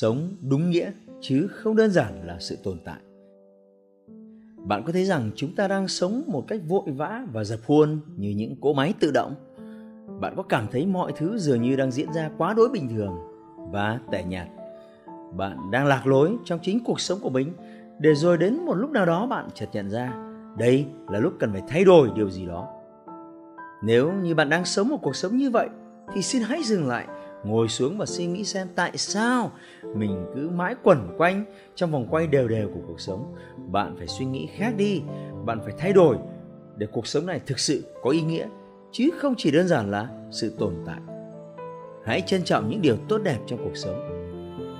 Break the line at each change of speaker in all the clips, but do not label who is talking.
sống đúng nghĩa, chứ không đơn giản là sự tồn tại. Bạn có thấy rằng chúng ta đang sống một cách vội vã và dập khuôn như những cỗ máy tự động? Bạn có cảm thấy mọi thứ dường như đang diễn ra quá đối bình thường và tẻ nhạt? Bạn đang lạc lối trong chính cuộc sống của mình? Để rồi đến một lúc nào đó bạn chợt nhận ra, đây là lúc cần phải thay đổi điều gì đó. Nếu như bạn đang sống một cuộc sống như vậy, thì xin hãy dừng lại ngồi xuống và suy nghĩ xem tại sao mình cứ mãi quẩn quanh trong vòng quay đều đều của cuộc sống. Bạn phải suy nghĩ khác đi, bạn phải thay đổi để cuộc sống này thực sự có ý nghĩa, chứ không chỉ đơn giản là sự tồn tại. Hãy trân trọng những điều tốt đẹp trong cuộc sống.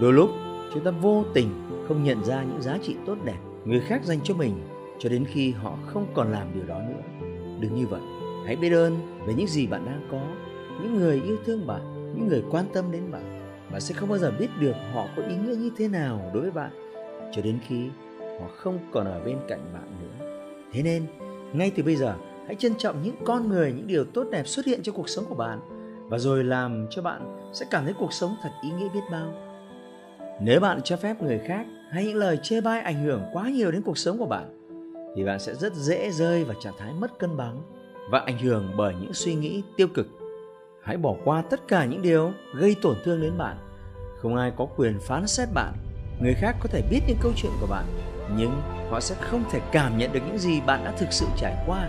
Đôi lúc, chúng ta vô tình không nhận ra những giá trị tốt đẹp người khác dành cho mình cho đến khi họ không còn làm điều đó nữa. Đừng như vậy. Hãy biết ơn về những gì bạn đang có, những người yêu thương bạn những người quan tâm đến bạn. Bạn sẽ không bao giờ biết được họ có ý nghĩa như thế nào đối với bạn, cho đến khi họ không còn ở bên cạnh bạn nữa. Thế nên, ngay từ bây giờ, hãy trân trọng những con người, những điều tốt đẹp xuất hiện trong cuộc sống của bạn, và rồi làm cho bạn sẽ cảm thấy cuộc sống thật ý nghĩa biết bao. Nếu bạn cho phép người khác hay những lời chê bai ảnh hưởng quá nhiều đến cuộc sống của bạn, thì bạn sẽ rất dễ rơi vào trạng thái mất cân bằng và ảnh hưởng bởi những suy nghĩ tiêu cực hãy bỏ qua tất cả những điều gây tổn thương đến bạn. Không ai có quyền phán xét bạn. Người khác có thể biết những câu chuyện của bạn, nhưng họ sẽ không thể cảm nhận được những gì bạn đã thực sự trải qua.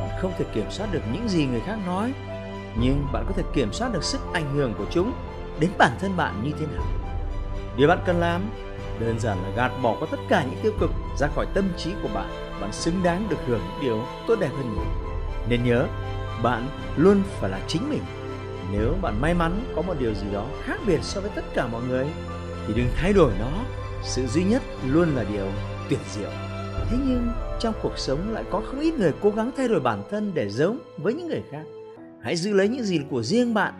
Bạn không thể kiểm soát được những gì người khác nói, nhưng bạn có thể kiểm soát được sức ảnh hưởng của chúng đến bản thân bạn như thế nào. Điều bạn cần làm, đơn giản là gạt bỏ qua tất cả những tiêu cực ra khỏi tâm trí của bạn. Bạn xứng đáng được hưởng những điều tốt đẹp hơn nhiều. Nên nhớ, bạn luôn phải là chính mình nếu bạn may mắn có một điều gì đó khác biệt so với tất cả mọi người, thì đừng thay đổi nó. Sự duy nhất luôn là điều tuyệt diệu. Thế nhưng, trong cuộc sống lại có không ít người cố gắng thay đổi bản thân để giống với những người khác. Hãy giữ lấy những gì của riêng bạn.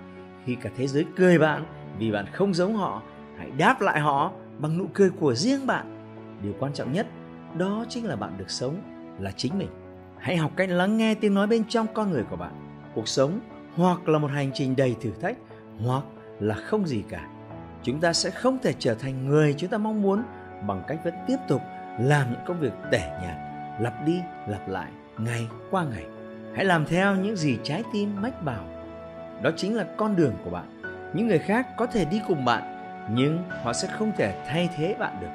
Khi cả thế giới cười bạn vì bạn không giống họ, hãy đáp lại họ bằng nụ cười của riêng bạn. Điều quan trọng nhất, đó chính là bạn được sống là chính mình. Hãy học cách lắng nghe tiếng nói bên trong con người của bạn. Cuộc sống hoặc là một hành trình đầy thử thách, hoặc là không gì cả. Chúng ta sẽ không thể trở thành người chúng ta mong muốn bằng cách vẫn tiếp tục làm những công việc tẻ nhạt, lặp đi, lặp lại, ngày qua ngày. Hãy làm theo những gì trái tim mách bảo. Đó chính là con đường của bạn. Những người khác có thể đi cùng bạn, nhưng họ sẽ không thể thay thế bạn được.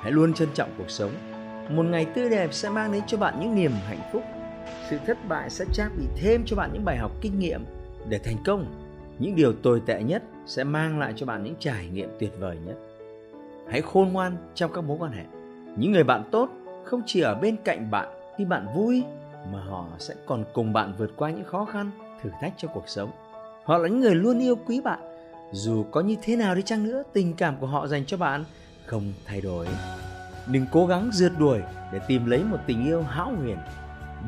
Hãy luôn trân trọng cuộc sống. Một ngày tươi đẹp sẽ mang đến cho bạn những niềm hạnh phúc. Sự thất bại sẽ trang bị thêm cho bạn những bài học kinh nghiệm để thành công, những điều tồi tệ nhất sẽ mang lại cho bạn những trải nghiệm tuyệt vời nhất. Hãy khôn ngoan trong các mối quan hệ. Những người bạn tốt không chỉ ở bên cạnh bạn khi bạn vui, mà họ sẽ còn cùng bạn vượt qua những khó khăn, thử thách trong cuộc sống. Họ là những người luôn yêu quý bạn. Dù có như thế nào đi chăng nữa, tình cảm của họ dành cho bạn không thay đổi. Đừng cố gắng rượt đuổi để tìm lấy một tình yêu hão huyền.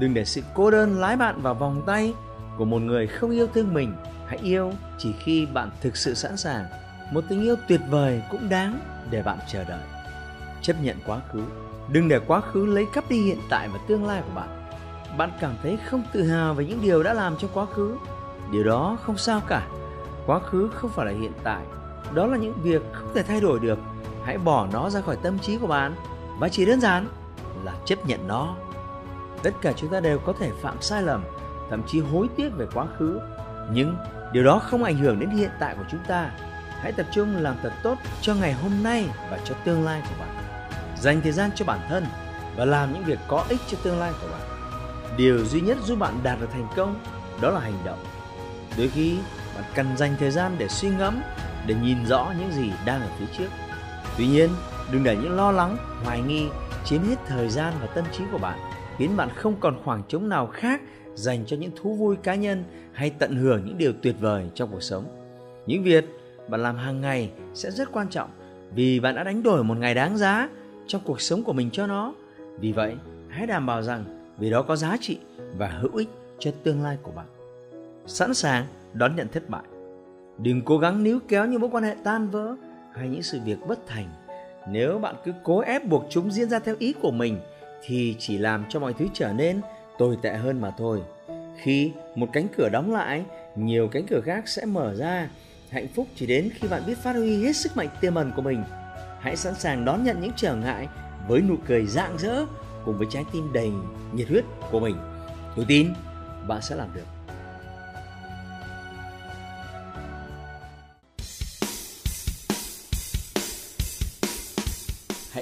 Đừng để sự cô đơn lái bạn vào vòng tay của một người không yêu thương mình, hãy yêu chỉ khi bạn thực sự sẵn sàng. Một tình yêu tuyệt vời cũng đáng để bạn chờ đợi. Chấp nhận quá khứ. Đừng để quá khứ lấy cắp đi hiện tại và tương lai của bạn. Bạn cảm thấy không tự hào về những điều đã làm trong quá khứ. Điều đó không sao cả. Quá khứ không phải là hiện tại. Đó là những việc không thể thay đổi được. Hãy bỏ nó ra khỏi tâm trí của bạn. Và chỉ đơn giản là chấp nhận nó. Tất cả chúng ta đều có thể phạm sai lầm thậm chí hối tiếc về quá khứ. Nhưng điều đó không ảnh hưởng đến hiện tại của chúng ta. Hãy tập trung làm thật tốt cho ngày hôm nay và cho tương lai của bạn. Dành thời gian cho bản thân và làm những việc có ích cho tương lai của bạn. Điều duy nhất giúp bạn đạt được thành công đó là hành động. Đôi khi, bạn cần dành thời gian để suy ngẫm, để nhìn rõ những gì đang ở phía trước. Tuy nhiên, đừng để những lo lắng, hoài nghi chiếm hết thời gian và tâm trí của bạn, khiến bạn không còn khoảng trống nào khác dành cho những thú vui cá nhân hay tận hưởng những điều tuyệt vời trong cuộc sống. Những việc bạn làm hàng ngày sẽ rất quan trọng vì bạn đã đánh đổi một ngày đáng giá trong cuộc sống của mình cho nó. Vì vậy, hãy đảm bảo rằng vì đó có giá trị và hữu ích cho tương lai của bạn. Sẵn sàng đón nhận thất bại. Đừng cố gắng níu kéo những mối quan hệ tan vỡ hay những sự việc bất thành. Nếu bạn cứ cố ép buộc chúng diễn ra theo ý của mình thì chỉ làm cho mọi thứ trở nên tồi tệ hơn mà thôi khi một cánh cửa đóng lại, nhiều cánh cửa khác sẽ mở ra Hạnh phúc chỉ đến khi bạn biết phát huy hết sức mạnh tiềm ẩn của mình. Hãy sẵn sàng đón nhận những trở ngại với nụ cười rạng rỡ cùng với trái tim đầy nhiệt huyết của mình. Tôi tin, bạn sẽ làm được.